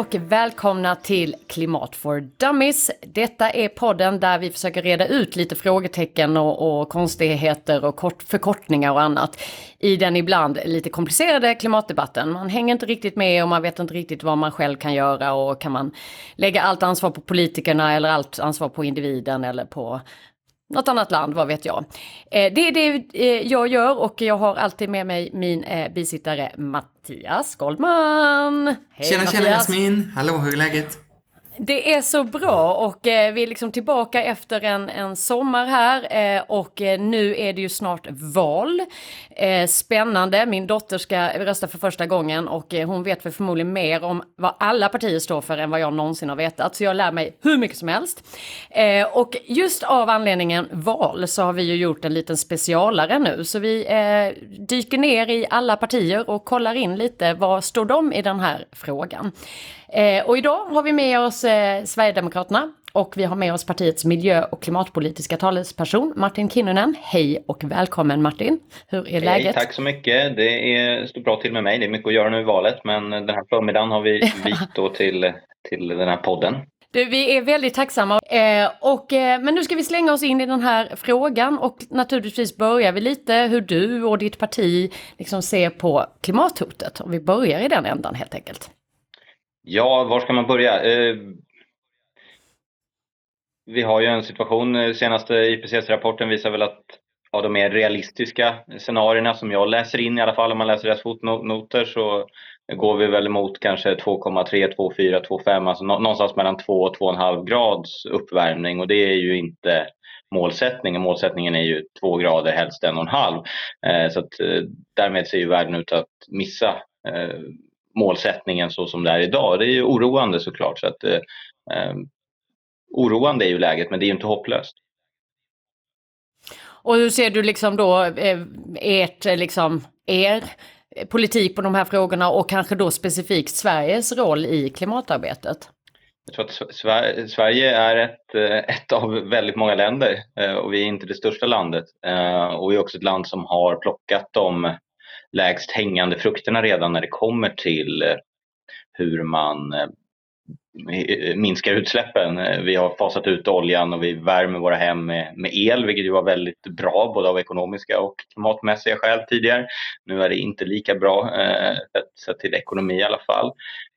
Hej och välkomna till Klimat for Dummies. Detta är podden där vi försöker reda ut lite frågetecken och, och konstigheter och kort, förkortningar och annat i den ibland lite komplicerade klimatdebatten. Man hänger inte riktigt med och man vet inte riktigt vad man själv kan göra och kan man lägga allt ansvar på politikerna eller allt ansvar på individen eller på något annat land, vad vet jag. Eh, det är det eh, jag gör och jag har alltid med mig min eh, bisittare Mattias Goldman. Hej tjena, Mattias. tjena Jasmin! Hallå, hur är läget? Det är så bra och eh, vi är liksom tillbaka efter en, en sommar här eh, och nu är det ju snart val. Eh, spännande, min dotter ska rösta för första gången och eh, hon vet väl förmodligen mer om vad alla partier står för än vad jag någonsin har vetat. Så jag lär mig hur mycket som helst. Eh, och just av anledningen val så har vi ju gjort en liten specialare nu. Så vi eh, dyker ner i alla partier och kollar in lite vad står de i den här frågan. Eh, och idag har vi med oss eh, Sverigedemokraterna och vi har med oss partiets miljö och klimatpolitiska talesperson Martin Kinnunen. Hej och välkommen Martin! Hur är läget? Hej, tack så mycket! Det är, står bra till med mig. Det är mycket att göra nu i valet men den här förmiddagen har vi vikt då till, till den här podden. Du, vi är väldigt tacksamma. Eh, och, eh, men nu ska vi slänga oss in i den här frågan och naturligtvis börjar vi lite hur du och ditt parti liksom ser på klimathotet. Och vi börjar i den ändan helt enkelt. Ja, var ska man börja? Eh, vi har ju en situation, eh, senaste IPCC-rapporten visar väl att av de mer realistiska scenarierna som jag läser in i alla fall, om man läser deras fotnoter, så går vi väl mot kanske 2,3, 2,4, 2,5, alltså någonstans mellan 2 och 2,5 grads uppvärmning och det är ju inte målsättningen. Målsättningen är ju 2 grader, helst 1,5. Eh, så att eh, därmed ser ju världen ut att missa målsättningen så som det är idag. Det är ju oroande såklart. Så att, oroande är ju läget men det är ju inte hopplöst. Och hur ser du liksom då eh, ert, liksom, er politik på de här frågorna och kanske då specifikt Sveriges roll i klimatarbetet? Jag tror att Sverige är ett, eh, ett av väldigt många länder och vi är inte det största landet. Och vi är också ett land som har plockat de lägst hängande frukterna redan när det kommer till eh, hur man Eh, minskar utsläppen. Eh, vi har fasat ut oljan och vi värmer våra hem med, med el, vilket ju var väldigt bra både av ekonomiska och klimatmässiga skäl tidigare. Nu är det inte lika bra eh, sett till ekonomi i alla fall.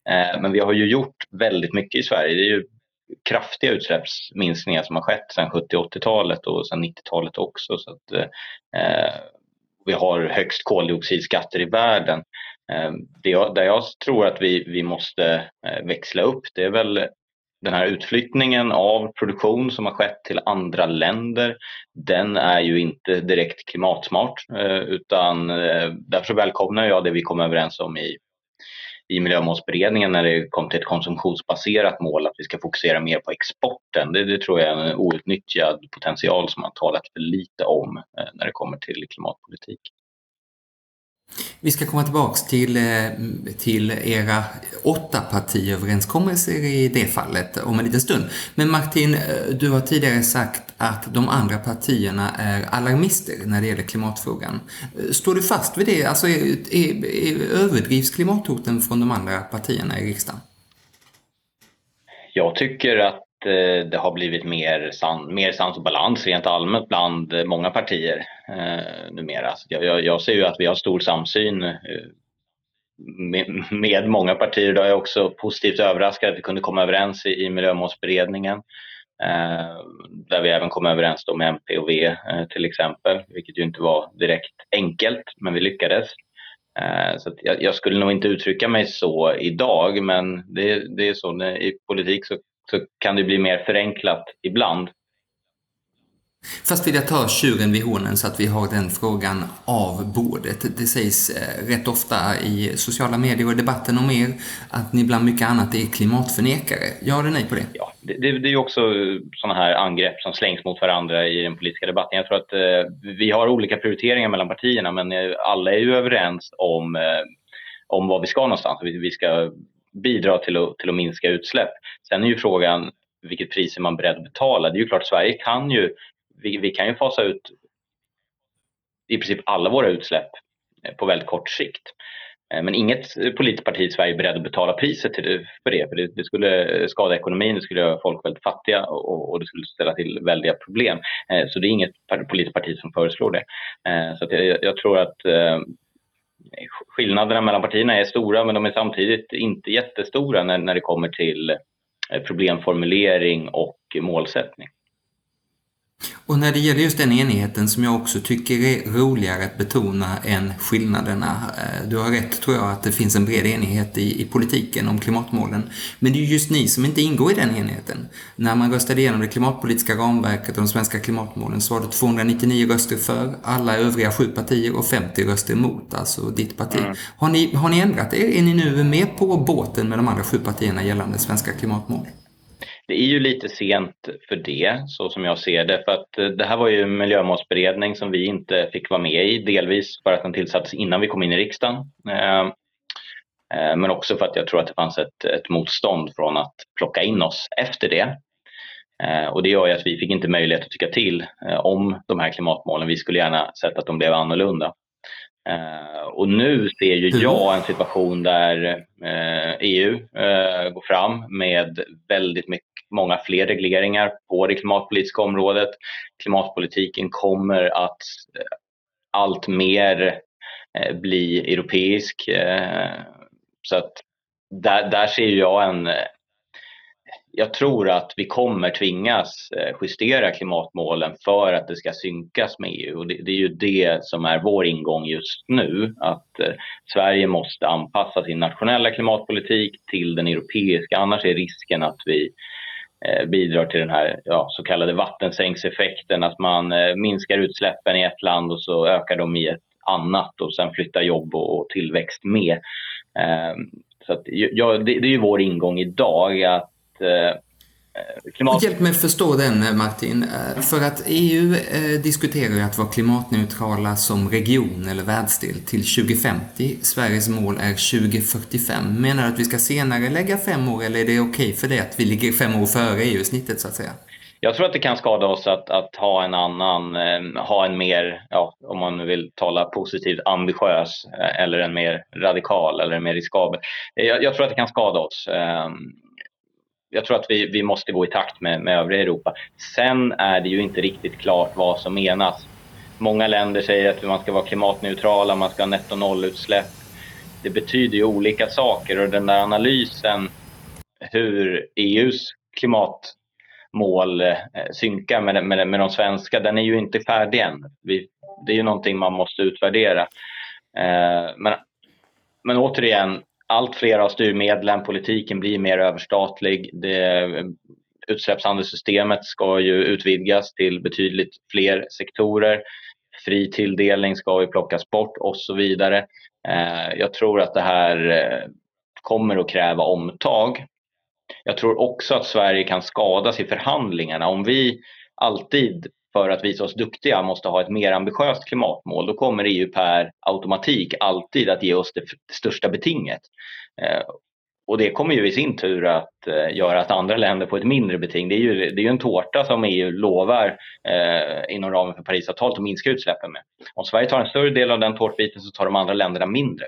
Eh, men vi har ju gjort väldigt mycket i Sverige. Det är ju kraftiga utsläppsminskningar som har skett sedan 70 80-talet och sedan 90-talet också. Så att, eh, eh, vi har högst koldioxidskatter i världen. Ehm, det jag, där jag tror att vi, vi måste eh, växla upp det är väl den här utflyttningen av produktion som har skett till andra länder, den är ju inte direkt klimatsmart eh, utan eh, därför välkomnar jag det vi kom överens om i i miljömålsberedningen när det kom till ett konsumtionsbaserat mål att vi ska fokusera mer på exporten. Det, det tror jag är en outnyttjad potential som man talat för lite om när det kommer till klimatpolitik. Vi ska komma tillbaks till, eh, till era åtta partiöverenskommelser i det fallet om en liten stund. Men Martin, eh, du har tidigare sagt att de andra partierna är alarmister när det gäller klimatfrågan. Eh, står du fast vid det? Alltså, är, är, är överdrivs klimathoten från de andra partierna i riksdagen? Jag tycker att Eh, det har blivit mer, san, mer sans och balans rent allmänt bland många partier eh, numera. Jag, jag, jag, ser ju att vi har stor samsyn eh, med, med, många partier. Då är jag också positivt överraskad att vi kunde komma överens i, i miljömålsberedningen. Eh, där vi även kom överens med MP och V eh, till exempel, vilket ju inte var direkt enkelt, men vi lyckades. Eh, så jag, jag, skulle nog inte uttrycka mig så idag, men det, det är så. I politik så så kan det bli mer förenklat ibland. Först vill jag ta tjuren vid hornen så att vi har den frågan av bordet. Det sägs eh, rätt ofta i sociala medier och debatten om er att ni bland mycket annat är klimatförnekare. Ja eller nej på det? Ja, det, det, det är också sådana här angrepp som slängs mot varandra i den politiska debatten. Jag tror att eh, vi har olika prioriteringar mellan partierna men eh, alla är ju överens om, eh, om var vi ska någonstans. Vi ska bidra till att, till att minska utsläpp. Sen är ju frågan vilket pris är man beredd att betala? Det är ju klart, Sverige kan ju, vi, vi kan ju fasa ut i princip alla våra utsläpp eh, på väldigt kort sikt. Eh, men inget politiskt parti i Sverige är beredd att betala priset för det, för det, det skulle skada ekonomin, det skulle göra folk väldigt fattiga och, och, det skulle ställa till väldiga problem. Eh, så det är inget politiskt parti som föreslår det. Så jag, jag, tror att skillnaderna mellan partierna är stora men de är samtidigt inte jättestora när, när det kommer till eh, problemformulering och målsättning. Och när det gäller just den enigheten som jag också tycker är roligare att betona än skillnaderna. Eh, du har rätt tror jag att det finns en bred enighet i, i politiken om klimatmålen. Men det är just ni som inte ingår i den enigheten. När man röstade igenom det klimatpolitiska ramverket och de svenska klimatmålen så var det 299 röster för, alla övriga sju partier och 50 röster emot, alltså ditt parti. Mm. Har, ni, har ni ändrat er? Är ni nu med på båten med de andra sju partierna gällande svenska klimatmål? Det är ju lite sent för det, så som jag ser det. För att eh, det här var ju en miljömålsberedning som vi inte fick vara med i, delvis för att den tillsattes innan vi kom in i riksdagen. Eh, eh, men också för att jag tror att det fanns ett, ett motstånd från att plocka in oss efter det. Och det gör ju att vi fick inte möjlighet att tycka till om de här klimatmålen. Vi skulle gärna sett att de blev annorlunda. Och nu ser ju jag en situation där EU e går fram med väldigt mycket många fler regleringar på det klimatpolitiska området. Klimatpolitiken kommer att eh, allt mer eh, bli europeisk. Eh, så att där, där ser jag en... Jag tror att vi kommer tvingas justera klimatmålen för att det ska synkas med EU. Och det, det är ju det som är vår ingång just nu. Att Sverige måste anpassa sin nationella klimatpolitik till den europeiska. Annars är risken att vi Eh, bidrar till den här ja, så kallade vattensängseffekten, att man eh, minskar utsläppen i ett land och så ökar de i ett annat och sen flyttar jobb och, tillväxt med. Eh, så att, ja, det, det är ju vår ingång idag att klimat... Hjälp mig förstå den eh, Martin. Eh, för att EU diskuterar ju att vara klimatneutrala som region eller världsdel till 2050. Sveriges mål är 2045. Menar du att vi ska senare lägga fem år eller är det okej okay för det att vi ligger fem år före EU-snittet så att säga? Jag tror att det kan skada oss att, att ha en annan, ha en mer, ja, om man vill tala positivt, ambitiös eller en mer radikal eller en mer riskabel. Jag, jag tror att det kan skada oss jag tror att vi, vi måste gå i takt med, med övriga Europa. Sen är det ju inte riktigt klart vad som menas. Många länder säger att man ska vara klimatneutrala, man ska ha netto nollutsläpp. Det betyder ju olika saker och den där analysen hur EUs klimatmål eh, synkar med, med, med de svenska, den är ju inte färdig än. Vi, det är ju någonting man måste utvärdera. Eh, men, men återigen, allt fler av styrmedlen, politiken blir mer överstatlig. Det, utsläppshandelssystemet ska ju utvidgas till betydligt fler sektorer. Fri tilldelning ska ju plockas bort och så vidare. Eh, jag tror att det här eh, kommer att kräva omtag. Jag tror också att Sverige kan skadas i förhandlingarna om vi alltid för att visa oss duktiga måste ha ett mer ambitiöst klimatmål, då kommer EU per automatik alltid att ge oss det största betinget. Eh, och det kommer ju i sin tur att eh, göra att andra länder får ett mindre beting. Det är ju, det är ju en tårta som EU lovar eh, inom ramen för Parisavtalet att minska utsläppen med. Om Sverige tar en större del av den tårtbiten så tar de andra länderna mindre.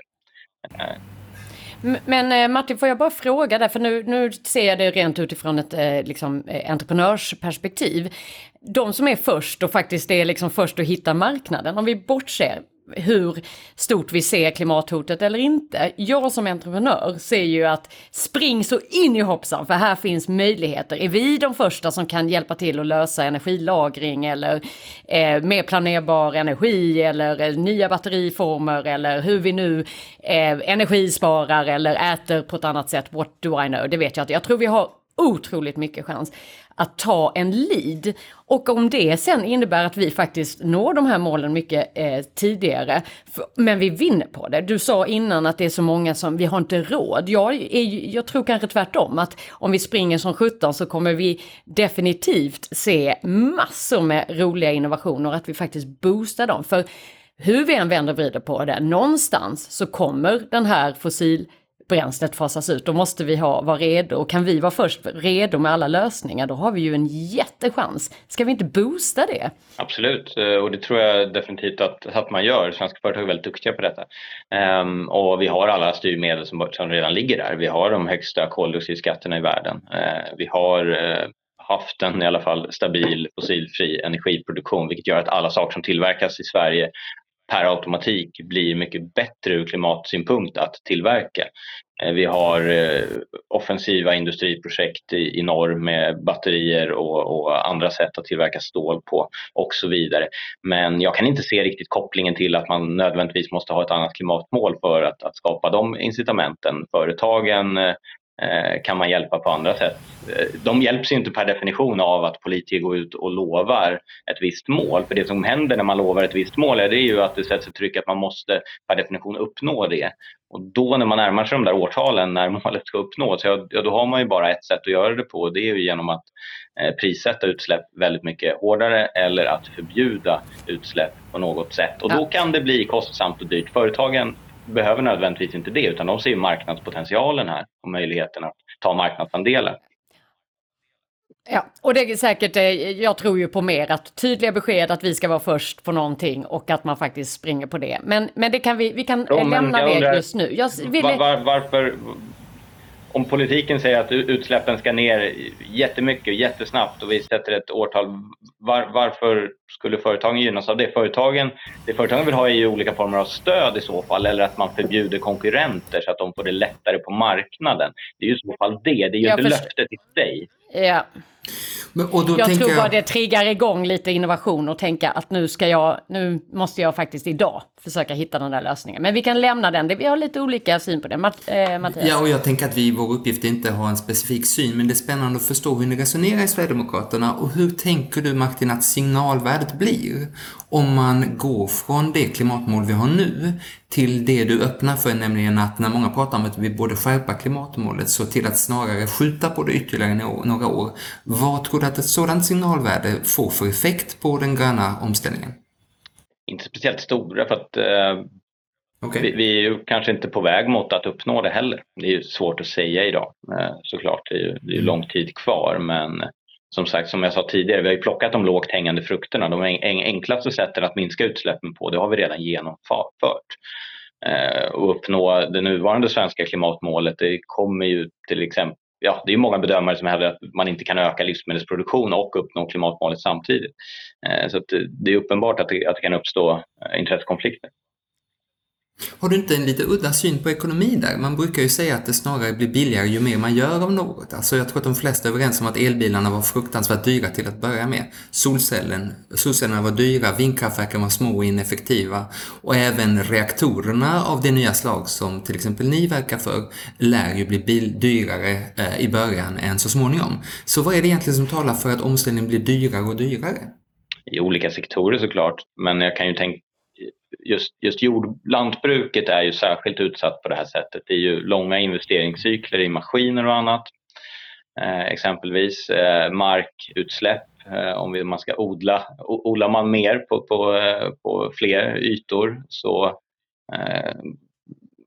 Eh, men eh, Martin, får jag bara fråga där, för nu, nu ser jag det rent utifrån ett eh, liksom, eh, entreprenörsperspektiv. De som är först och faktiskt är liksom först att hitta marknaden, om vi bortser hur stort vi ser klimathotet eller inte. Jag som entreprenör ser ju att spring så in i hoppsan för här finns möjligheter. Är vi de första som kan hjälpa till att lösa energilagring eller eh, mer planerbar energi eller eh, nya batteriformer eller hur vi nu eh, energisparar eller äter på ett annat sätt. What do I know? Det vet jag inte. Jag tror vi har otroligt mycket chans att ta en lead. Och om det sen innebär att vi faktiskt når de här målen mycket eh, tidigare, för, men vi vinner på det. Du sa innan att det är så många som, vi har inte råd. Jag, är, jag tror kanske tvärtom, att om vi springer som 17 så kommer vi definitivt se massor med roliga innovationer, att vi faktiskt boostar dem. För hur vi än vänder och vrider på det, någonstans så kommer den här fossil bränslet fasas ut, då måste vi ha, vara redo. Och kan vi vara först redo med alla lösningar, då har vi ju en jättechans. Ska vi inte boosta det? Absolut, eh, och det tror jag definitivt att, att man gör. Svenska företag är väldigt duktiga på detta. Um, och vi har alla styrmedel som, som redan ligger där. Vi har de högsta koldioxidskatterna i världen. Uh, vi har uh, haft en i alla fall stabil fossilfri energiproduktion vilket gör att alla saker som tillverkas i Sverige per automatik blir mycket bättre ur klimatsynpunkt att tillverka. Eh, vi har eh, offensiva industriprojekt i, norr med batterier och, och, andra sätt att tillverka stål på och så vidare. Men jag kan inte se riktigt kopplingen till att man nödvändigtvis måste ha ett annat klimatmål för att, att skapa de incitamenten. Företagen eh, kan man hjälpa på andra sätt. Eh, de hjälps inte per definition av att politiker går ut och lovar ett visst mål. För det som händer när man lovar ett visst mål är det ju att det sätts ett tryck att man måste per definition uppnå det. Och då när man närmar sig de där årtalen när målet ska uppnås, ja, då har man ju bara ett sätt att göra det på och det är ju genom att eh, prissätta utsläpp väldigt mycket hårdare eller att förbjuda utsläpp på något sätt. Och då kan det bli kostsamt och dyrt. Företagen behöver nödvändigtvis inte det utan de ser marknadspotentialen här och möjligheten att ta marknadsandelar. Ja, och det är säkert, eh, jag tror ju på mer att tydliga besked att vi ska vara först på någonting och att man faktiskt springer på det. Men, men det kan vi, vi kan ja, lämna det just nu. Jag ville... var, var, varför, om politiken säger att utsläppen ska ner jättemycket, jättesnabbt och vi sätter ett årtal, var, varför skulle företagen gynnas av det? Företagen, det företagen vill ha är ju olika former av stöd i så fall eller att man förbjuder konkurrenter så att de får det lättare på marknaden. Det är ju i så fall det, det är ju inte löftet i sig. Ja. Men, jag tror bara jag... det triggar igång lite innovation och tänka att nu ska jag, nu måste jag faktiskt idag försöka hitta den där lösningen. Men vi kan lämna den, vi har lite olika syn på det. Matt, eh, Mattias? Ja, och jag tänker att vi i vår uppgift inte har en specifik syn, men det är spännande att förstå hur ni resonerar i Sverigedemokraterna och hur tänker du Martin att signalvärdet blir om man går från det klimatmål vi har nu till det du öppnar för, nämligen att när många pratar om att vi borde skärpa klimatmålet, så till att snarare skjuta på det ytterligare några år. Vad tror du att ett sådant signalvärde får för effekt på den gröna omställningen? Inte speciellt stora för att eh, okay. vi, vi, är ju kanske inte på väg mot att uppnå det heller. Det är ju svårt att säga idag eh, såklart. Det är ju det är lång tid kvar men som sagt, som jag sa tidigare, vi har ju plockat de lågt hängande frukterna. De enklaste sätten att minska utsläppen på, det har vi redan genomfört. Eh, och uppnå det nuvarande svenska klimatmålet, det kommer ju till exempel Ja, det är många bedömare som hävdar att man inte kan öka livsmedelsproduktion och uppnå klimatmålet samtidigt. Eh, så det är uppenbart att det, att det kan uppstå eh, intressekonflikter. Har du inte en lite udda syn på ekonomi där? Man brukar ju säga att det snarare blir billigare ju mer man gör av något. Alltså jag tror att de flesta är överens om att elbilarna var fruktansvärt dyra till att börja med. Solcellen, solcellerna var dyra, vindkraftverken var små och ineffektiva och även reaktorerna av det nya slag som till exempel ni verkar för lär ju bli bil dyrare eh, i början än så småningom. Så vad är det egentligen som talar för att omställningen blir dyrare och dyrare? I olika sektorer såklart, men jag kan ju tänka just, just jord, lantbruket är ju särskilt utsatt på det här sättet. Det är ju långa investeringscykler i maskiner och annat. Eh, exempelvis eh, markutsläpp. Eh, om vi, man ska odla, odlar man mer på, på, eh, på fler ytor så eh,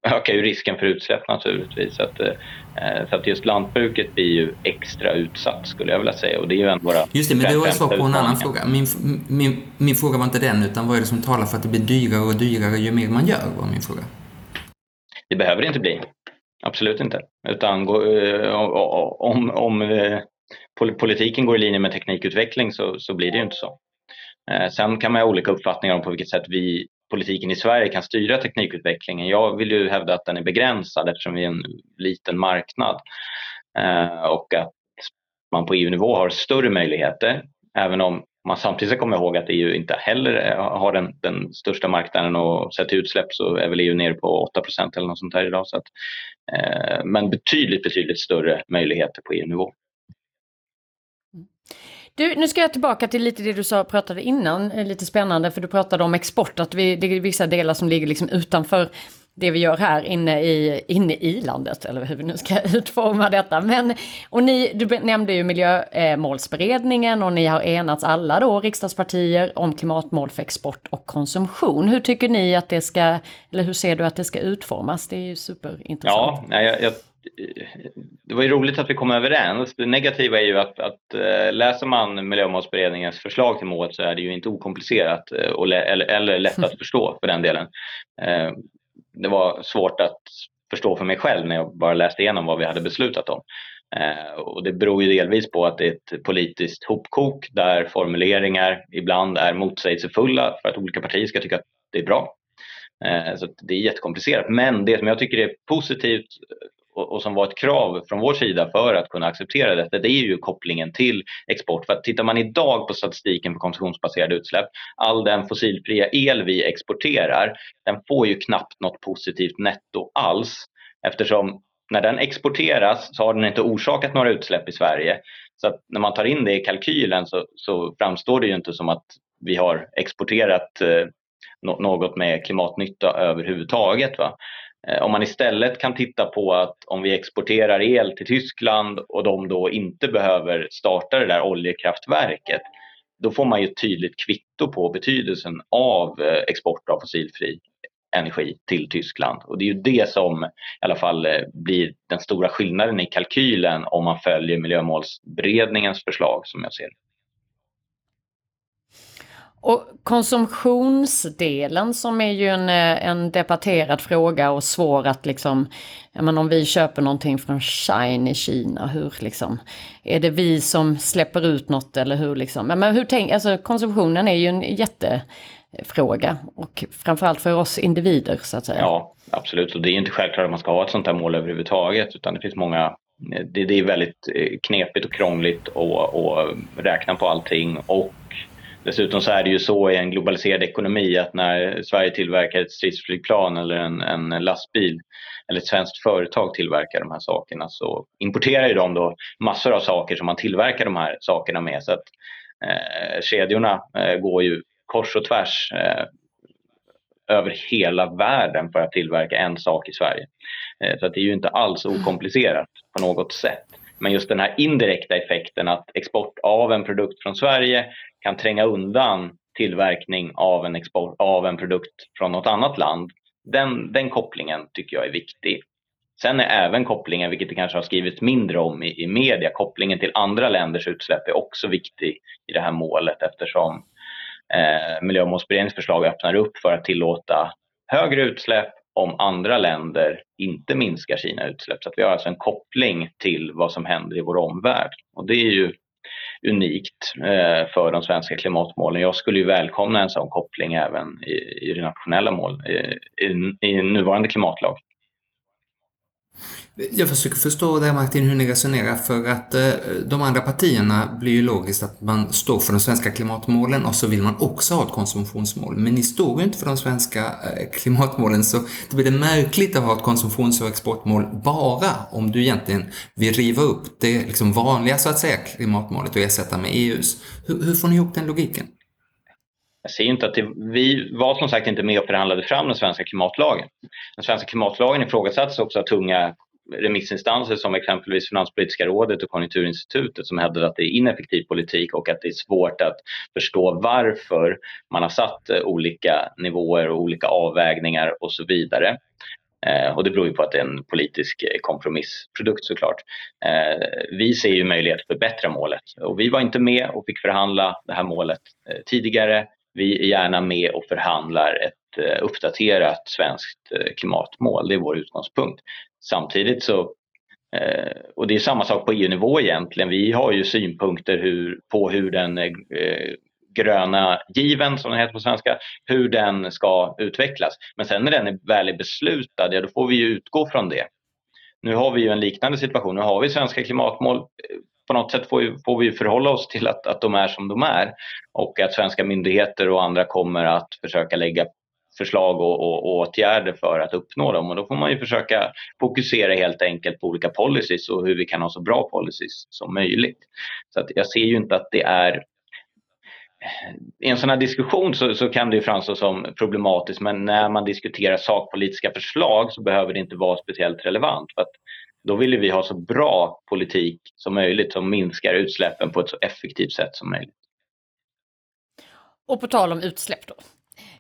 ökar ju risken för utsläpp naturligtvis. Så att, eh, så att just lantbruket blir ju extra utsatt skulle jag vilja säga. Och det är ju en våra Just det, men det var ett svar på en annan fråga. Min, min, min fråga var inte den, utan vad är det som talar för att det blir dyrare och dyrare ju mer man gör, var min fråga. Det behöver det inte bli. Absolut inte. Utan eh, om, om eh, politiken går i linje med teknikutveckling så, så blir det ju inte så. Sen kan man ha olika uppfattningar om på vilket sätt vi politiken i Sverige kan styra teknikutvecklingen. Jag vill ju hävda att den är begränsad eftersom vi är en liten marknad eh, och att man på EU-nivå har större möjligheter även om man samtidigt ska komma ihåg att EU inte heller eh, har den, den största marknaden och sett till utsläpp så är väl EU nere på 8 eller något sånt här idag. Så att, eh, men betydligt, betydligt större möjligheter på EU-nivå. Du, nu ska jag tillbaka till lite det du sa, pratade innan, eh, lite spännande, för du pratade om export, att vi, det är vissa delar som ligger liksom utanför det vi gör här inne i, inne i landet, eller hur vi nu ska utforma detta. Men, och ni, du nämnde ju miljömålsberedningen eh, och ni har enats alla då, riksdagspartier, om klimatmål för export och konsumtion. Hur tycker ni att det ska, eller hur ser du att det ska utformas? Det är ju superintressant. Ja, jag, jag det var ju roligt att vi kom överens. Det negativa är ju att, att eh, läser man Miljömålsberedningens förslag till mål så är det ju inte okomplicerat eh, och, eller, eller lätt att förstå för den delen. Eh, det var svårt att förstå för mig själv när jag bara läste igenom vad vi hade beslutat om. Och det beror ju delvis på att det är ett politiskt hopkok där formuleringar ibland är motsägelsefulla för att olika partier ska tycka att det är bra. Så det är jättekomplicerat. Men det som jag tycker är positivt och, och, som var ett krav från vår sida för att kunna acceptera detta, det är ju kopplingen till export. För att tittar man idag på statistiken för konsumtionsbaserade utsläpp, all den fossilfria el vi exporterar, den får ju knappt något positivt netto alls eftersom när den exporteras så har den inte orsakat några utsläpp i Sverige. Så att när man tar in det i kalkylen så, så framstår det ju inte som att vi har exporterat eh, något med klimatnytta överhuvudtaget. Va? Eh, om man istället kan titta på att om vi exporterar el till Tyskland och de då inte behöver starta det där oljekraftverket, då får man ju ett tydligt kvitto på betydelsen av eh, export av fossilfri energi till Tyskland. Och det är ju det som i alla fall eh, blir den stora skillnaden i kalkylen om man följer miljömålsberedningens förslag som jag ser det. Och konsumtionsdelen som är ju en, eh, en debatterad fråga och svår att liksom, ja men om vi köper någonting från Shine i Kina, hur liksom, är det vi som släpper ut något eller hur liksom, men hur tänk, alltså konsumtionen är ju en jättefråga och framförallt för oss individer så att säga. Ja, absolut och det är inte självklart att man ska ha ett sånt här mål överhuvudtaget utan det finns många eh, det, det är väldigt eh, knepigt och krångligt att räkna på allting och Dessutom så är det ju så i en globaliserad ekonomi att när Sverige tillverkar ett stridsflygplan eller en, en lastbil eller ett svenskt företag tillverkar de här sakerna så importerar ju de då massor av saker som man tillverkar de här sakerna med. Så att eh, kedjorna eh, går ju kors och tvärs eh, över hela världen för att tillverka en sak i Sverige. Eh, så att det är ju inte alls okomplicerat på något sätt. Men just den här indirekta effekten att export av en produkt från Sverige kan tränga undan tillverkning av en, export, av en produkt från något annat land. Den, den kopplingen tycker jag är viktig. Sen är även kopplingen, vilket det kanske har skrivits mindre om i, i media, kopplingen till andra länders utsläpp är också viktig i det här målet eftersom eh, Miljömålsberedningens förslag öppnar upp för att tillåta högre utsläpp om andra länder inte minskar sina utsläpp. Så att vi har alltså en koppling till vad som händer i vår omvärld. Och det är ju unikt eh, för de svenska klimatmålen. Jag skulle ju välkomna en sån koppling även i, i det nationella mål, i, i, i nuvarande klimatlag. Jag försöker förstå det Martin, hur ni resonerar för att eh, de andra partierna blir ju logiskt att man står för de svenska klimatmålen och så vill man också ha ett konsumtionsmål. Men ni står ju inte för de svenska eh, klimatmålen så det blir det märkligt att ha ett konsumtions och exportmål bara om du egentligen vill riva upp det liksom vanliga så att säga klimatmålet och ersätta med EUs. Hur, hur får ni ihop den logiken? Jag ser inte att det, vi var som sagt inte med och förhandlade fram den svenska klimatlagen. Den svenska klimatlagen ifrågasattes också av tunga remissinstanser som exempelvis Finanspolitiska rådet och Konjunkturinstitutet som hävdade att det är ineffektiv politik och att det är svårt att förstå varför man har satt olika nivåer och olika avvägningar och så vidare. Eh, och det beror ju på att det är en politisk kompromissprodukt såklart. Eh, vi ser ju möjlighet att förbättra målet och vi var inte med och fick förhandla det här målet eh, tidigare. Vi är gärna med och förhandlar ett eh, uppdaterat svenskt eh, klimatmål. Det är vår utgångspunkt. Samtidigt så, eh, och det är samma sak på EU-nivå egentligen, vi har ju synpunkter hur, på hur den gröna given, som den heter på svenska, hur den ska utvecklas. Men sen när den är väl är beslutad, ja då får vi ju utgå från det. Nu har vi ju en liknande situation, nu har vi svenska klimatmål. På något sätt får vi, får vi förhålla oss till att, att de är som de är och att svenska myndigheter och andra kommer att försöka lägga förslag och, och, och, åtgärder för att uppnå dem och då får man ju försöka fokusera helt enkelt på olika policies och hur vi kan ha så bra policies som möjligt. Så att jag ser ju inte att det är i en sån här diskussion så, så, kan det ju framstå som problematiskt men när man diskuterar sakpolitiska förslag så behöver det inte vara speciellt relevant. För att då vill vi ha så bra politik som möjligt som minskar utsläppen på ett så effektivt sätt som möjligt. Och på tal om utsläpp då.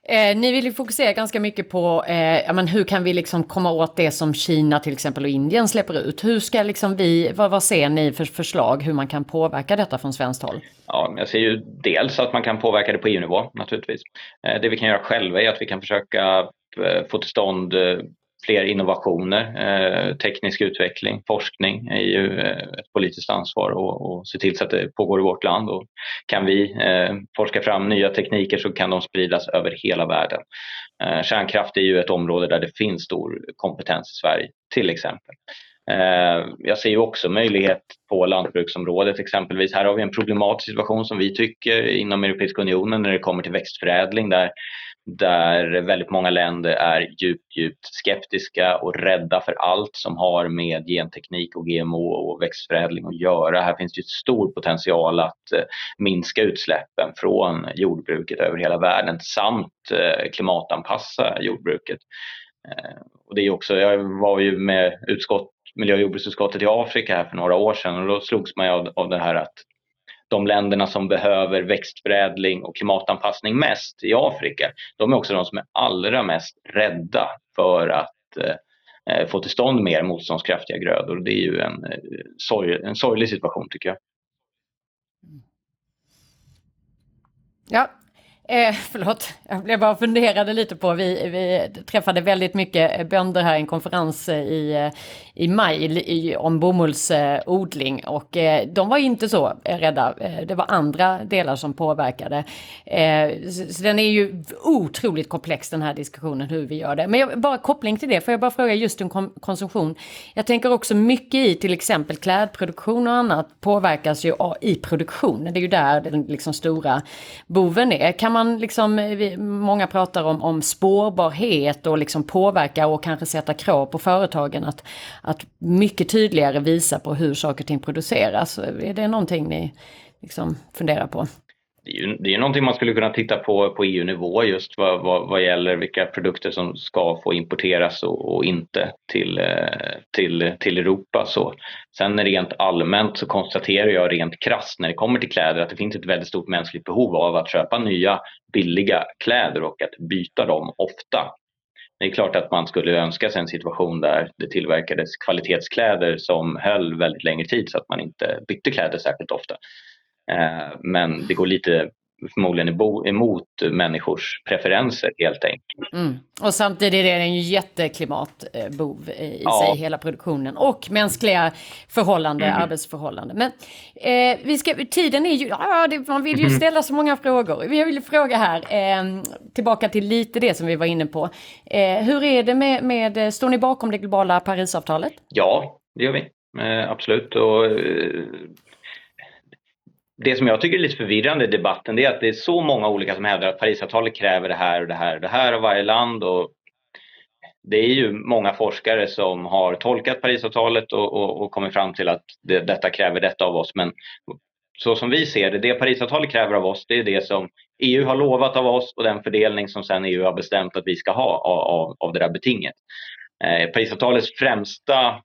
Eh, ni vill ju fokusera ganska mycket på eh, ja, men hur kan vi liksom komma åt det som Kina till exempel och Indien släpper ut. Hur ska liksom vi, vad, vad ser ni för förslag hur man kan påverka detta från svenskt håll? Ja, jag ser ju dels att man kan påverka det på EU-nivå naturligtvis. Eh, det vi kan göra själva är att vi kan försöka eh, få till stånd eh, fler innovationer, eh, teknisk utveckling, forskning är ju eh, ett politiskt ansvar och, och se till så att det pågår i vårt land. Och kan vi eh, forska fram nya tekniker så kan de spridas över hela världen. Eh, kärnkraft är ju ett område där det finns stor kompetens i Sverige, till exempel. Eh, jag ser ju också möjlighet på lantbruksområdet exempelvis. Här har vi en problematisk situation som vi tycker inom Europeiska unionen när det kommer till växtförädling där där väldigt många länder är djupt, djupt skeptiska och rädda för allt som har med genteknik och GMO och växtförädling att göra. Här finns det stor potential att eh, minska utsläppen från jordbruket över hela världen samt eh, klimatanpassa jordbruket. Eh, och det är också, jag var ju med utskott, miljö och jordbruksutskottet i Afrika här för några år sedan och då slogs man av, av det här att de länderna som behöver växtförädling och klimatanpassning mest i Afrika, de är också de som är allra mest rädda för att eh, få till stånd mer motståndskraftiga grödor. Det är ju en, eh, sorg, en sorglig situation tycker jag. Ja, Eh, förlåt, jag blev bara funderade lite på, vi, vi träffade väldigt mycket eh, bönder här i en konferens eh, i, eh, i maj i, om bomullsodling och eh, de var inte så rädda. Det var andra delar som påverkade. Eh, så, så, den är ju otroligt komplex den här diskussionen hur vi gör det. Men jag, bara koppling till det, får jag bara fråga just om kom, konsumtion. Jag tänker också mycket i till exempel klädproduktion och annat påverkas ju i produktionen. Det är ju där den liksom stora boven är. Kan man man liksom, eh, många pratar om, om spårbarhet och liksom påverka och kanske sätta krav på företagen att, att mycket tydligare visa på hur saker och ting produceras. Är det någonting ni liksom funderar på? Det är ju det är någonting man skulle kunna titta på på EU-nivå just vad, vad, vad gäller vilka produkter som ska få importeras och, och inte till, eh, till, till Europa. Så. Sen rent allmänt så konstaterar jag rent krasst när det kommer till kläder att det finns ett väldigt stort mänskligt behov av att köpa nya billiga kläder och att byta dem ofta. Det är klart att man skulle önska sig en situation där det tillverkades kvalitetskläder som höll väldigt längre tid så att man inte bytte kläder särskilt ofta. Eh, men det går lite förmodligen emot människors preferenser helt enkelt. Mm. Och samtidigt är den ju jätteklimatbov i ja. sig, hela produktionen. Och mänskliga förhållanden, mm. arbetsförhållanden. Men eh, vi ska, tiden är ju, ja, det, man vill ju mm. ställa så många frågor. Jag vill fråga här, eh, tillbaka till lite det som vi var inne på. Eh, hur är det med, med, står ni bakom det globala Parisavtalet? Ja, det gör vi. Eh, absolut. Och, eh, det som jag tycker är lite förvirrande i debatten det är att det är så många olika som hävdar att Parisavtalet kräver det här och det här och det här av varje land. Och det är ju många forskare som har tolkat Parisavtalet och, och, och kommit fram till att det, detta kräver detta av oss. Men så som vi ser det, det Parisavtalet kräver av oss, det är det som EU har lovat av oss och den fördelning som sen EU har bestämt att vi ska ha av, av, av det där betinget. Eh, Parisavtalets främsta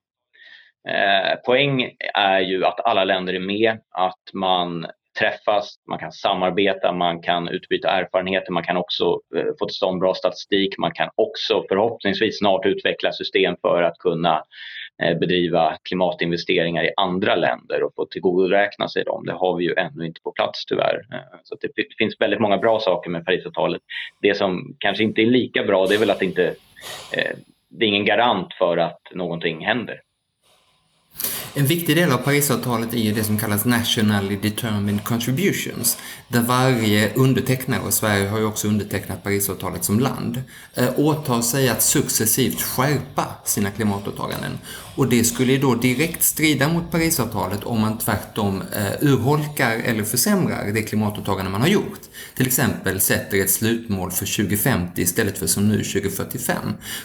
Eh, poäng är ju att alla länder är med, att man träffas, man kan samarbeta, man kan utbyta erfarenheter, man kan också eh, få till stånd bra statistik, man kan också förhoppningsvis snart utveckla system för att kunna eh, bedriva klimatinvesteringar i andra länder och få tillgodoräkna sig dem. Det har vi ju ännu inte på plats tyvärr. Eh, så det finns väldigt många bra saker med Parisavtalet. Det som kanske inte är lika bra det är väl att det inte eh, det är ingen garant för att någonting händer. En viktig del av Parisavtalet är ju det som kallas Nationally Determined Contributions, där varje undertecknare, och Sverige har ju också undertecknat Parisavtalet som land, eh, åtar sig att successivt skärpa sina klimatåtaganden. Och det skulle då direkt strida mot Parisavtalet om man tvärtom eh, urholkar eller försämrar det klimatåtagande man har gjort. Till exempel sätter ett slutmål för 2050 istället för som nu 2045.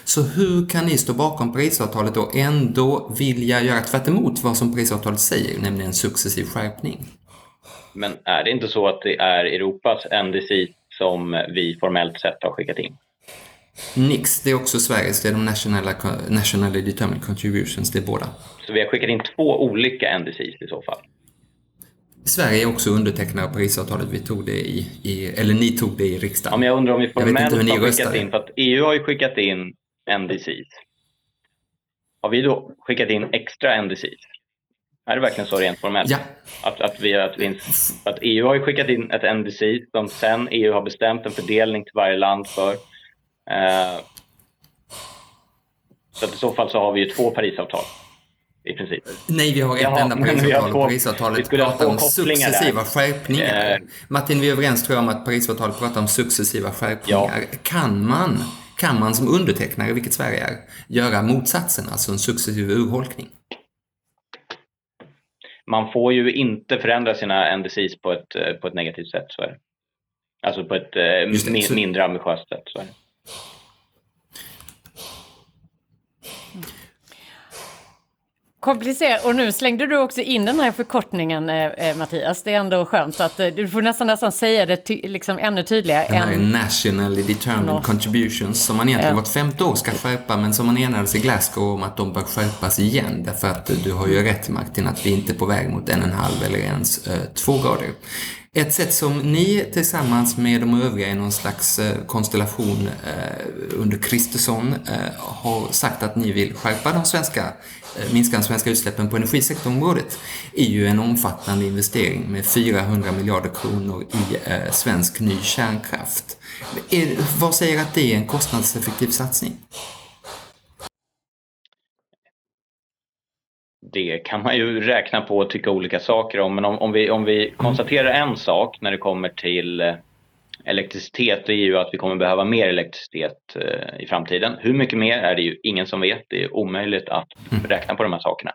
Så hur kan ni stå bakom Parisavtalet och ändå vilja göra tvärt vad som Parisavtalet säger, nämligen successiv skärpning? Men är det inte så att det är Europas NDC som vi formellt sett har skickat in? NIX, det är också Sveriges, det är de nationella, nationally determined contributions, det är båda. Så vi har skickat in två olika NDCs i så fall? Sverige är också undertecknare av Parisavtalet. Vi tog det i, i, eller ni tog det i riksdagen. Ja, men jag undrar om vi formellt har skickat in, för att EU har ju skickat in NDCs. Har vi då skickat in extra NDCs? Är det verkligen så rent formellt? Ja. Att, att, vi, att, vi, att EU har ju skickat in ett NDC som sen EU har bestämt en fördelning till varje land för. Eh, så att i så fall så har vi ju två Parisavtal i princip. Nej, vi har ett Jaha, enda Parisavtal och Parisavtalet pratar om successiva där. skärpningar. Eh, Martin, vi är överens tror jag om att Parisavtalet pratar om successiva skärpningar. Ja. Kan man, kan man som undertecknare, vilket Sverige är, göra motsatsen, alltså en successiv urholkning? Man får ju inte förändra sina NDCs på ett, eh, på ett negativt sätt, så är det. Alltså på ett eh, det, mindre ambitiöst sätt, så är det. Komplicerat. Och nu slängde du också in den här förkortningen, eh, eh Mattias. Det är ändå skönt att eh, du får nästan nästan säga det ty liksom ännu tydligare. Den här än... nationally determined no. contributions som man egentligen ja. vart femte år ska skärpa men som man enades i Glasgow om att de bör skärpas igen. Därför att du har ju rätt Martin att vi inte är på väg mot en och en halv eller ens eh, två grader. Ett sätt som ni tillsammans med de övriga i någon slags eh, konstellation eh, under Kristersson eh, har sagt att ni vill skärpa de svenska, minska de svenska utsläppen på energisektorområdet är ju en omfattande investering med 400 miljarder kronor i svensk ny kärnkraft. Vad säger att det är en kostnadseffektiv satsning? Det kan man ju räkna på och tycka olika saker om. Men om, om, vi, om vi konstaterar en sak när det kommer till eh, elektricitet, det är ju att vi kommer behöva mer elektricitet eh, i framtiden. Hur mycket mer är det ju ingen som vet. Det är omöjligt att mm. räkna på de här sakerna.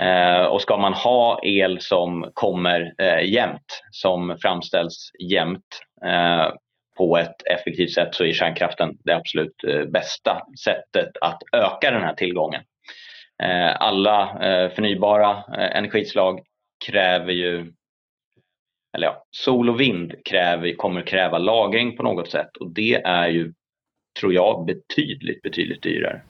Eh, och ska man ha el som kommer jämt, som framställs jämt på ett effektivt sätt så är kärnkraften det absolut bästa sättet att öka den här tillgången. Eh, alla eh, förnybara eh, energislag kräver ju eller ja, sol och vind kräver, kommer kräva lagring på något sätt och det är ju, tror jag, betydligt, betydligt dyrare.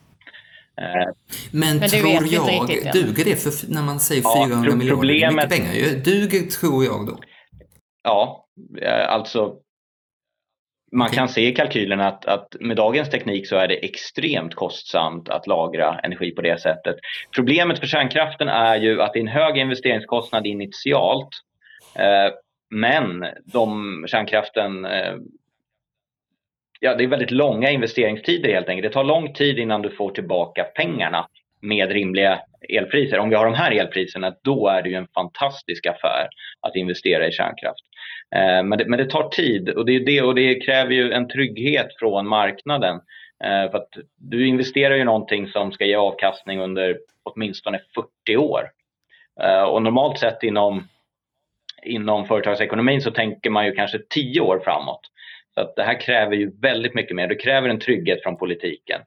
Men, Men tror jag, riktigt, ja. duger det för, när man säger 400 ja, miljarder? Problemet, mycket pengar Duger, tror jag då? Ja, alltså man kan se i kalkylen att, att med dagens teknik så är det extremt kostsamt att lagra energi på det sättet. Problemet för kärnkraften är ju att det är en hög investeringskostnad initialt. Eh, men de, kärnkraften eh, ja, det är väldigt långa investeringstider helt enkelt. Det tar lång tid innan du får tillbaka pengarna med rimliga elpriser. Om vi har de här elpriserna, då är det ju en fantastisk affär att investera i kärnkraft. Eh, men, det, men det tar tid och det, är det, och det kräver ju en trygghet från marknaden. Eh, för att du investerar ju någonting som ska ge avkastning under åtminstone 40 år. Eh, och normalt sett inom, inom företagsekonomin så tänker man ju kanske 10 år framåt. Så att det här kräver ju väldigt mycket mer. Det kräver en trygghet från politiken.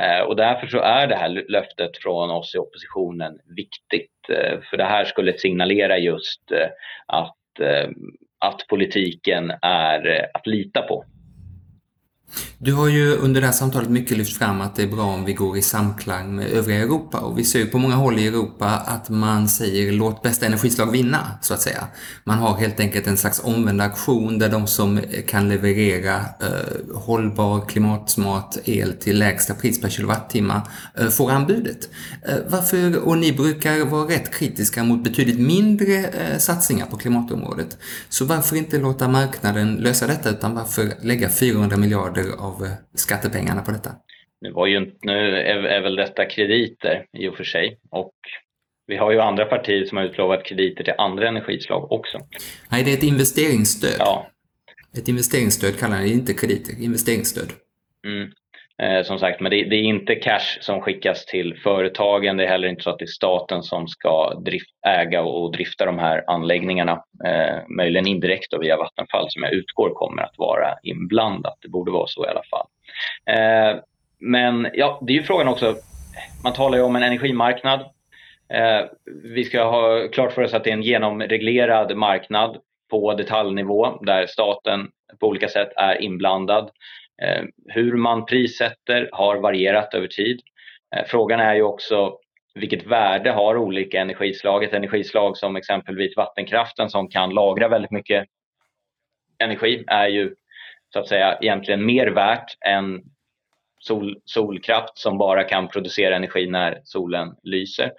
Eh, och därför så är det här löftet från oss i oppositionen viktigt. Eh, för det här skulle signalera just eh, att att politiken är eh, att lita på. Du har ju under det här samtalet mycket lyft fram att det är bra om vi går i samklang med övriga Europa och vi ser ju på många håll i Europa att man säger låt bästa energislag vinna, så att säga. Man har helt enkelt en slags omvänd aktion där de som kan leverera eh, hållbar, klimatsmart el till lägsta pris per kilowattimme eh, får anbudet. Eh, varför, och ni brukar vara rätt kritiska mot betydligt mindre eh, satsningar på klimatområdet. Så varför inte låta marknaden lösa detta utan varför lägga 400 miljarder av eh, skattepengarna på detta? Nu, var ju, nu är, är väl detta krediter i och för sig och vi har ju andra partier som har utlovat krediter till andra energislag också. Nej, det är ett investeringsstöd. Ja. Ett investeringsstöd kallar det inte krediter, investeringsstöd. Mm. Eh, som sagt, men det, det, är inte cash som skickas till företagen. Det är heller inte så att det är staten som ska drift, äga och drifta de här anläggningarna. Eh, möjligen indirekt då via Vattenfall som jag utgår kommer att vara inblandat. Det borde vara så i alla fall. Eh, men ja, det är ju frågan också. Man talar ju om en energimarknad eh, Vi ska ha klart för oss att det är en genomreglerad marknad på detaljnivå där staten på olika sätt är inblandad. Eh, hur man prissätter har varierat över tid. Eh, frågan är ju också vilket värde har olika energislag? Ett energislag som exempelvis vattenkraften som kan lagra väldigt mycket energi är ju så att säga egentligen mer värt än sol, solkraft som bara kan producera energi när solen lyser.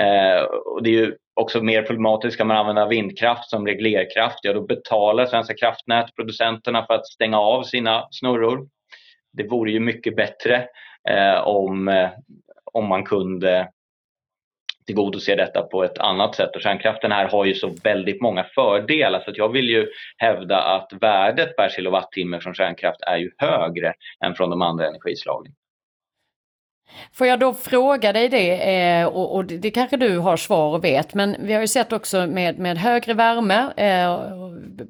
Eh, och det är ju också mer problematiskt, ska man använda vindkraft som reglerkraft, ja då betalar Svenska kraftnät producenterna för att stänga av sina snurror. Det vore ju mycket bättre eh, om, eh, om man kunde tillgodose detta på ett annat sätt. Och kärnkraften här har ju så väldigt många fördelar så att jag vill ju hävda att värdet per kilowattimme från kärnkraft är ju högre än från de andra energislagen. Får jag då fråga dig det, eh, och, och det, det, kanske du har svar och vet, men vi har ju sett också med, med högre värme, eh,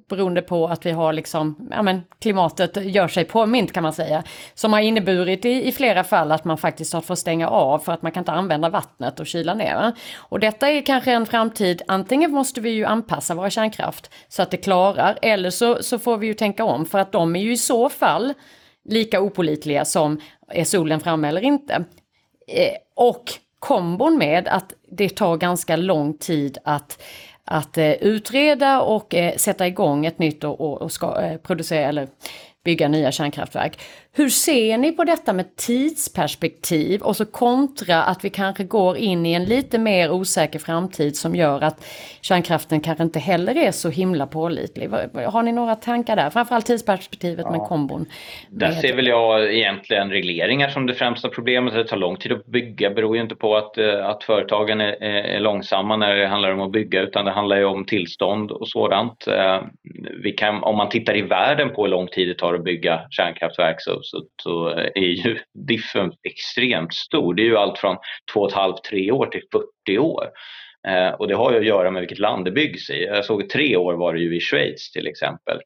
beroende på att vi har liksom, ja men klimatet gör sig påmint kan man säga, som har inneburit i, i flera fall att man faktiskt har fått stänga av för att man kan inte använda vattnet och kyla ner. Och detta är kanske en framtid, antingen måste vi ju anpassa våra kärnkraft så att det klarar, eller så, så får vi ju tänka om för att de är ju i så fall lika opolitliga som är solen framme eller inte. Eh, och kombon med att det tar ganska lång tid att, att eh, utreda och eh, sätta igång ett nytt och, och, och ska, producera eller bygga nya kärnkraftverk. Hur ser ni på detta med tidsperspektiv och så kontra att vi kanske går in i en lite mer osäker framtid som gör att kärnkraften kanske inte heller är så himla pålitlig. Har ni några tankar där? Framförallt tidsperspektivet ja. med kombon. Där ser väl jag egentligen regleringar som det främsta problemet. Det tar lång tid att bygga beror ju inte på att, eh, att företagen är, är långsamma när det handlar om att bygga utan det handlar ju om tillstånd och sådant. Eh, vi kan, om man tittar i världen på hur lång tid det tar att bygga kärnkraftverk så så, så är ju diffen extremt stor. Det är ju allt från 2,5-3 år till 40 år. Eh, och det har ju att göra med vilket land det byggs i. Jag såg tre år var det ju i Schweiz till exempel.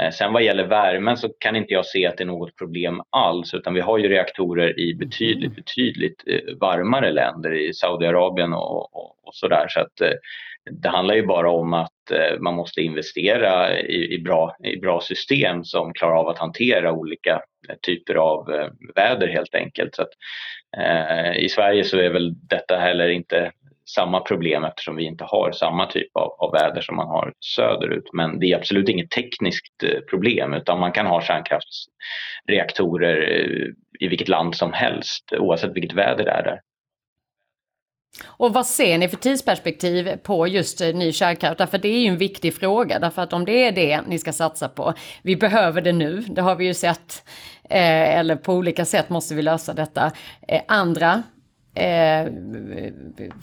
Eh, sen vad gäller värmen så kan inte jag se att det är något problem alls utan vi har ju reaktorer i betydligt, betydligt eh, varmare länder i Saudiarabien och, och, och sådär. Så att eh, det handlar ju bara om att Eh, man måste investera i, i, bra, i bra system som klarar av att hantera olika eh, typer av eh, väder helt enkelt. Så att, eh, I Sverige så är väl detta heller inte samma problem eftersom vi inte har samma typ av, av väder som man har söderut. Men det är absolut inget tekniskt problem utan man kan ha kärnkraftsreaktorer i vilket land som helst oavsett vilket väder det är där. Och vad ser ni för tidsperspektiv på just eh, ny kärnkraft? Därför det är ju en viktig fråga, därför att om det är det ni ska satsa på, vi behöver det nu, det har vi ju sett, eh, eller på olika sätt måste vi lösa detta. Eh, andra eh,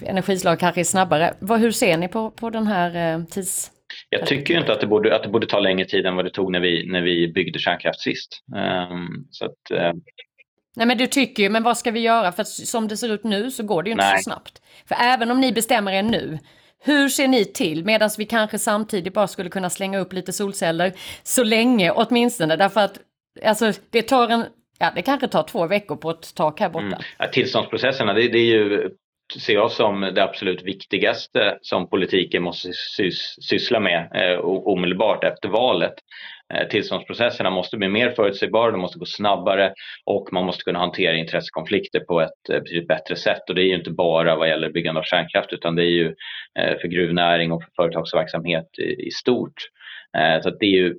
energislag kanske är snabbare. Vad, hur ser ni på, på den här eh, tids... Jag tycker inte att det, borde, att det borde ta längre tid än vad det tog när vi, när vi byggde kärnkraft sist. Um, så att, um, Nej men du tycker ju, men vad ska vi göra? För som det ser ut nu så går det ju inte Nej. så snabbt. För även om ni bestämmer er nu, hur ser ni till, medan vi kanske samtidigt bara skulle kunna slänga upp lite solceller så länge åtminstone, därför att alltså, det tar en Ja, det kanske tar två veckor på ett tak här borta. Mm. Ja, tillståndsprocesserna, det, det, är ju, ser jag som det absolut viktigaste som politiken måste sys, syssla med eh, omedelbart efter valet. Eh, tillståndsprocesserna måste bli mer förutsägbara, de måste gå snabbare och man måste kunna hantera intressekonflikter på ett eh, betydligt bättre sätt. Och det är ju inte bara vad gäller byggande av kärnkraft utan det är ju eh, för gruvnäring och för företagsverksamhet i, stort. Så det är ju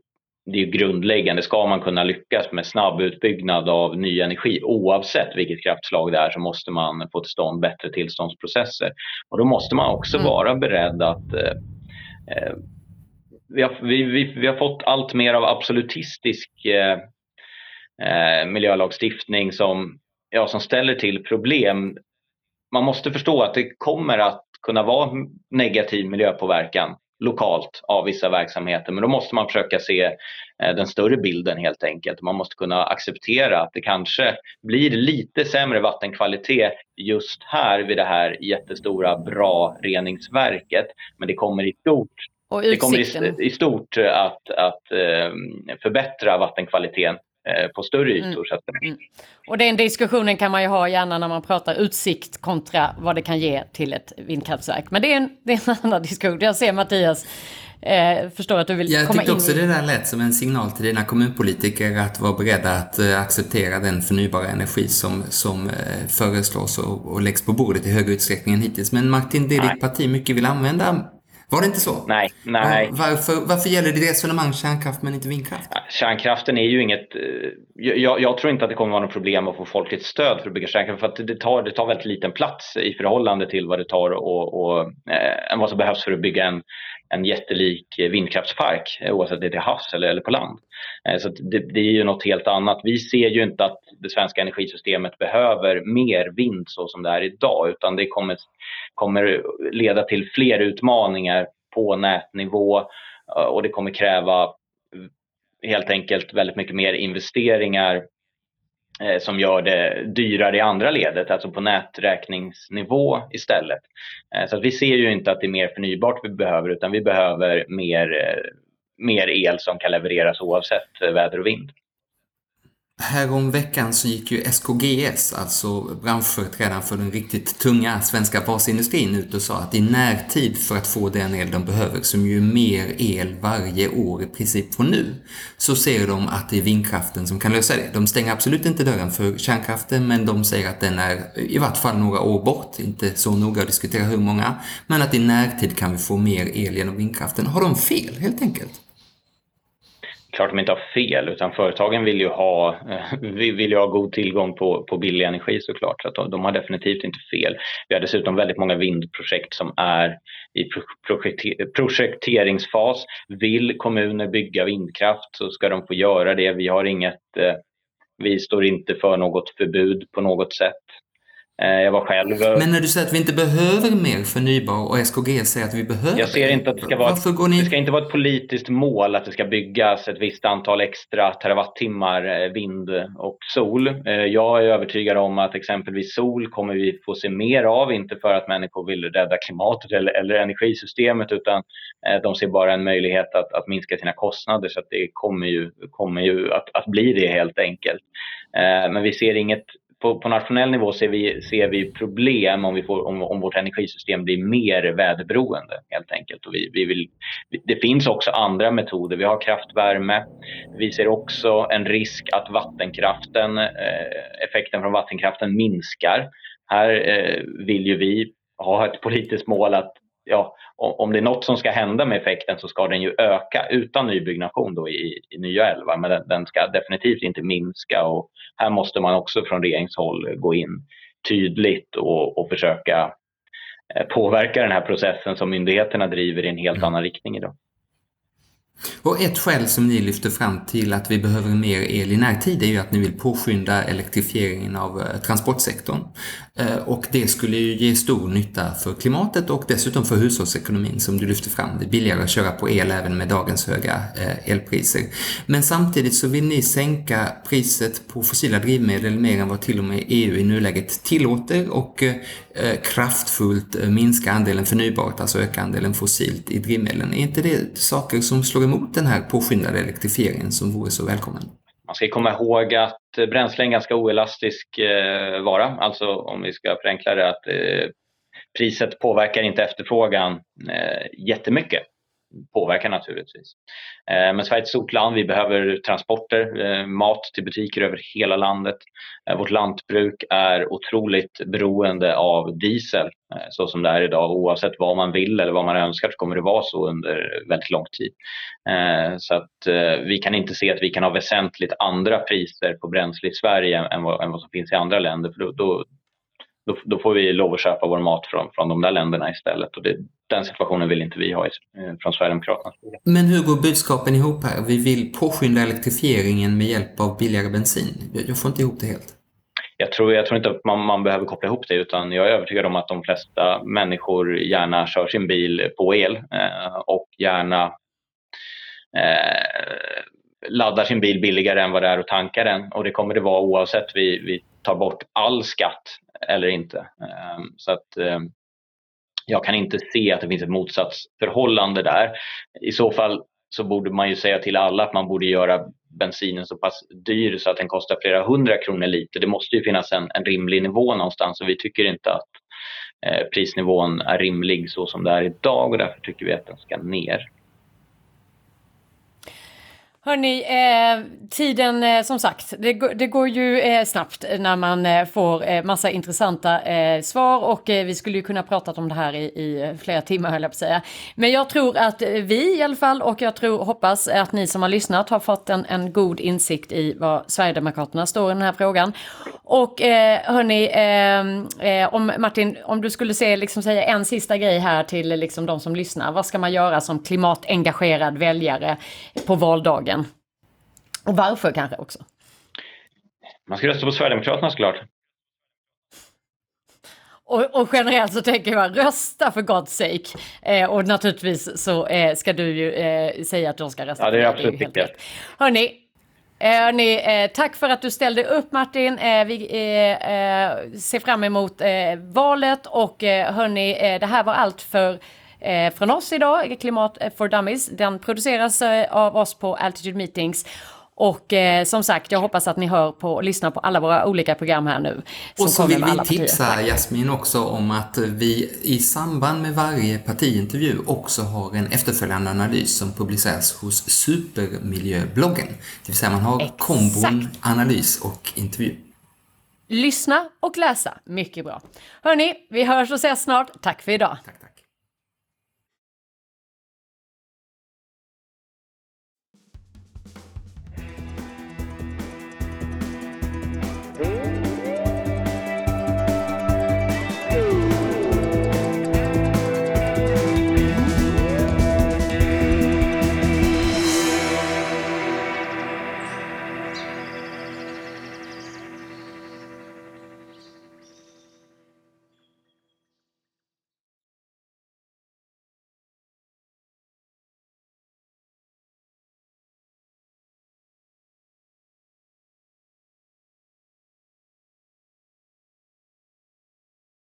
det är grundläggande. Ska man kunna lyckas med snabb utbyggnad av ny energi oavsett vilket kraftslag det är så måste man få till stånd bättre tillståndsprocesser. Och då måste man också mm. vara beredd att eh, vi, har, vi, vi, vi, har fått allt mer av absolutistisk eh, eh, miljölagstiftning som, ja, som ställer till problem. Man måste förstå att det kommer att kunna vara negativ miljöpåverkan lokalt av vissa verksamheter. Men då måste man försöka se eh, den större bilden helt enkelt. Man måste kunna acceptera att det kanske blir lite sämre vattenkvalitet just här vid det här jättestora bra reningsverket. Men det kommer i stort, det kommer i, i stort att, att eh, förbättra vattenkvaliteten på större ytor. Mm. Så att, mm. Och den diskussionen kan man ju ha gärna när man pratar utsikt kontra vad det kan ge till ett vindkraftverk. Men det är en, det är en annan diskussion. Jag ser Mattias eh, förstår att du vill jag komma in Jag tyckte också det där lät som en signal till dina kommunpolitiker att vara beredda att eh, acceptera den förnybara energi som, som eh, föreslås och, och läggs på bordet i högre utsträckning än hittills. Men Martin, det ditt parti mycket vill använda var det inte så? Nej. nej. Varför, varför gäller det resonemang kärnkraft men inte vindkraft? Kärnkraften är ju inget... Eh, jag, jag, tror inte att det kommer vara något problem att få folkets stöd för att bygga kärnkraft för att det tar, det tar väldigt liten plats i förhållande till vad det tar och, och eh, vad som behövs för att bygga en, en jättelik vindkraftspark oavsett om det är till havs eller, eller på land. Eh, så det, det, är ju något helt annat. Vi ser ju inte att det svenska energisystemet behöver mer vind så som det är idag utan det kommer, kommer leda till fler utmaningar på nätnivå eh, och det kommer kräva helt enkelt väldigt mycket mer investeringar eh, som gör det dyrare i andra ledet, alltså på näträkningsnivå istället. Så att vi ser ju inte att det är mer förnybart vi behöver utan vi behöver mer mer el som kan levereras oavsett väder och vind. Häromveckan så gick ju SKGS, alltså branschföreträdaren för den riktigt tunga svenska basindustrin, ut och sa att i närtid för att få den el de behöver, som ju mer el varje år i princip från nu, så ser de att det är vindkraften som kan lösa det. De stänger absolut inte dörren för kärnkraften, men de säger att den är i vart fall några år bort, inte så noga att diskutera hur många, men att i närtid kan vi få mer el genom vindkraften. Har de fel helt enkelt? Klart de inte har fel, utan företagen vill ju ha, eh, vill ju ha god tillgång på, på billig energi såklart. Så att de, de har definitivt inte fel. Vi har dessutom väldigt många vindprojekt som är i projekteringsfas. Vill kommuner bygga vindkraft så ska de få göra det. Vi har inget eh, vi står inte för något förbud på något sätt. Eh, jag var själv... Men när du säger att vi inte behöver mer förnybar och SKG säger att vi behöver Jag ser inte att det ska vara, ett, ni... det ska inte vara ett politiskt mål att det ska byggas ett visst antal extra terawattimmar eh, vind och sol. Eh, jag är övertygad om att exempelvis sol kommer vi få se mer av, inte för att människor vill rädda klimatet eller, eller energisystemet utan de ser bara en möjlighet att, att minska sina kostnader så att det kommer ju, kommer ju att, att bli det helt enkelt. Men vi ser inget på, på, nationell nivå ser vi, ser vi problem om, vi får, om, om vårt energisystem blir mer väderberoende helt enkelt. Och vi, vi vill, det finns också andra metoder. Vi har kraftvärme. Vi ser också en risk att vattenkraften, eh, effekten från vattenkraften minskar. Här eh, vill ju vi ha ett politiskt mål att ja, om det är något som ska hända med effekten så ska den ju öka utan nybyggnation då i, i nya älvar. Men den, den, ska definitivt inte minska och här måste man också från regeringshåll gå in tydligt och, och försöka eh, påverka den här processen som myndigheterna driver i en helt mm. annan riktning idag. Och ett skäl som ni lyfter fram till att vi behöver mer el i närtid är ju att ni vill påskynda elektrifieringen av eh, transportsektorn. Eh, och det skulle ju ge stor nytta för klimatet och dessutom för hushållsekonomin som du lyfter fram. Det är billigare att köra på el även med dagens höga eh, elpriser. Men samtidigt så vill ni sänka priset på fossila drivmedel mer än vad till och med EU i nuläget tillåter och Eh, kraftfullt eh, minska andelen förnybart, alltså öka andelen fossilt i drivmedlen. Är inte det saker som slår emot den här påskyndade elektrifieringen som vore så välkommen? Man ska komma ihåg att eh, bränsle är en ganska oelastisk eh, vara, alltså om vi ska förenkla det att eh, priset påverkar inte efterfrågan eh, jättemycket påverkar naturligtvis. Eh, men Sverige är ett stort land. Vi behöver transporter, eh, mat till butiker över hela landet. Eh, vårt lantbruk är otroligt beroende av diesel så som det är idag. Oavsett vad man vill eller vad man önskar så kommer det vara så under väldigt lång tid. Så att vi kan inte se att vi kan ha väsentligt andra priser på bränsle i Sverige än vad, än vad som finns i andra länder. För då, då, då, då, får vi lov att köpa vår mat från, från de där länderna istället. Och det, den situationen vill inte vi ha i, eh, från Sverigedemokraternas sida. Men hur går budskapen ihop här? Vi vill påskynda elektrifieringen med hjälp av billigare bensin. Jag får inte ihop det helt. Jag tror, jag tror inte att man, man, behöver koppla ihop det utan jag är övertygad om att de flesta människor gärna kör sin bil på el eh, och gärna eh, laddar sin bil billigare än vad det är att tanka den. Och det kommer det vara oavsett vi, vi tar bort all skatt eller inte. Ehm, så att ehm, jag kan inte se att det finns ett motsatsförhållande där. I så fall så borde man ju säga till alla att man borde göra bensinen så pass dyr så att den kostar flera hundra kronor liter. Det måste ju finnas en, en rimlig nivå någonstans och vi tycker inte att eh, prisnivån är rimlig så som det är idag och därför tycker vi att den ska ner. Hörni, eh, tiden eh, som sagt, det, det går ju eh, snabbt när man eh, får eh, massa intressanta eh, svar och eh, vi skulle ju kunna pratat om det här i, i eh, flera timmar höll jag på att säga. Men jag tror att eh, vi i alla fall och jag tror, hoppas att ni som har lyssnat har fått en, en god insikt i vad Sverigedemokraterna står i den här frågan. Och eh, hörni, ehm, om Martin, om du skulle se, liksom, säga en sista grej här till liksom, de som lyssnar. Vad ska man göra som klimatengagerad väljare på valdagen? Och varför kanske också? Man ska rösta på Sverigedemokraterna såklart. Och, och, generellt så tänker jag rösta för God's sake. Eh, och naturligtvis så eh, ska du ju eh, säga att de ska rösta. Ja, det är absolut viktigt. Hörni, Hörni, eh, tack för att du ställde upp Martin. Eh, vi eh, ser fram emot valet och hörni, det här var allt för från oss idag, Klimat for Dummies. Den produceras av oss på Altitude Meetings. Och eh, som sagt, jag hoppas att ni hör på och lyssnar på alla våra olika program här nu. Och så vill vi tipsa Jasmin också om att vi i samband med varje partiintervju också har en efterföljande analys som publiceras hos Supermiljöbloggen. Det vill säga man har Exakt. kombon analys och intervju. Lyssna och läsa, mycket bra. Hörni, vi hörs och ses snart. Tack för idag. Tack, tack.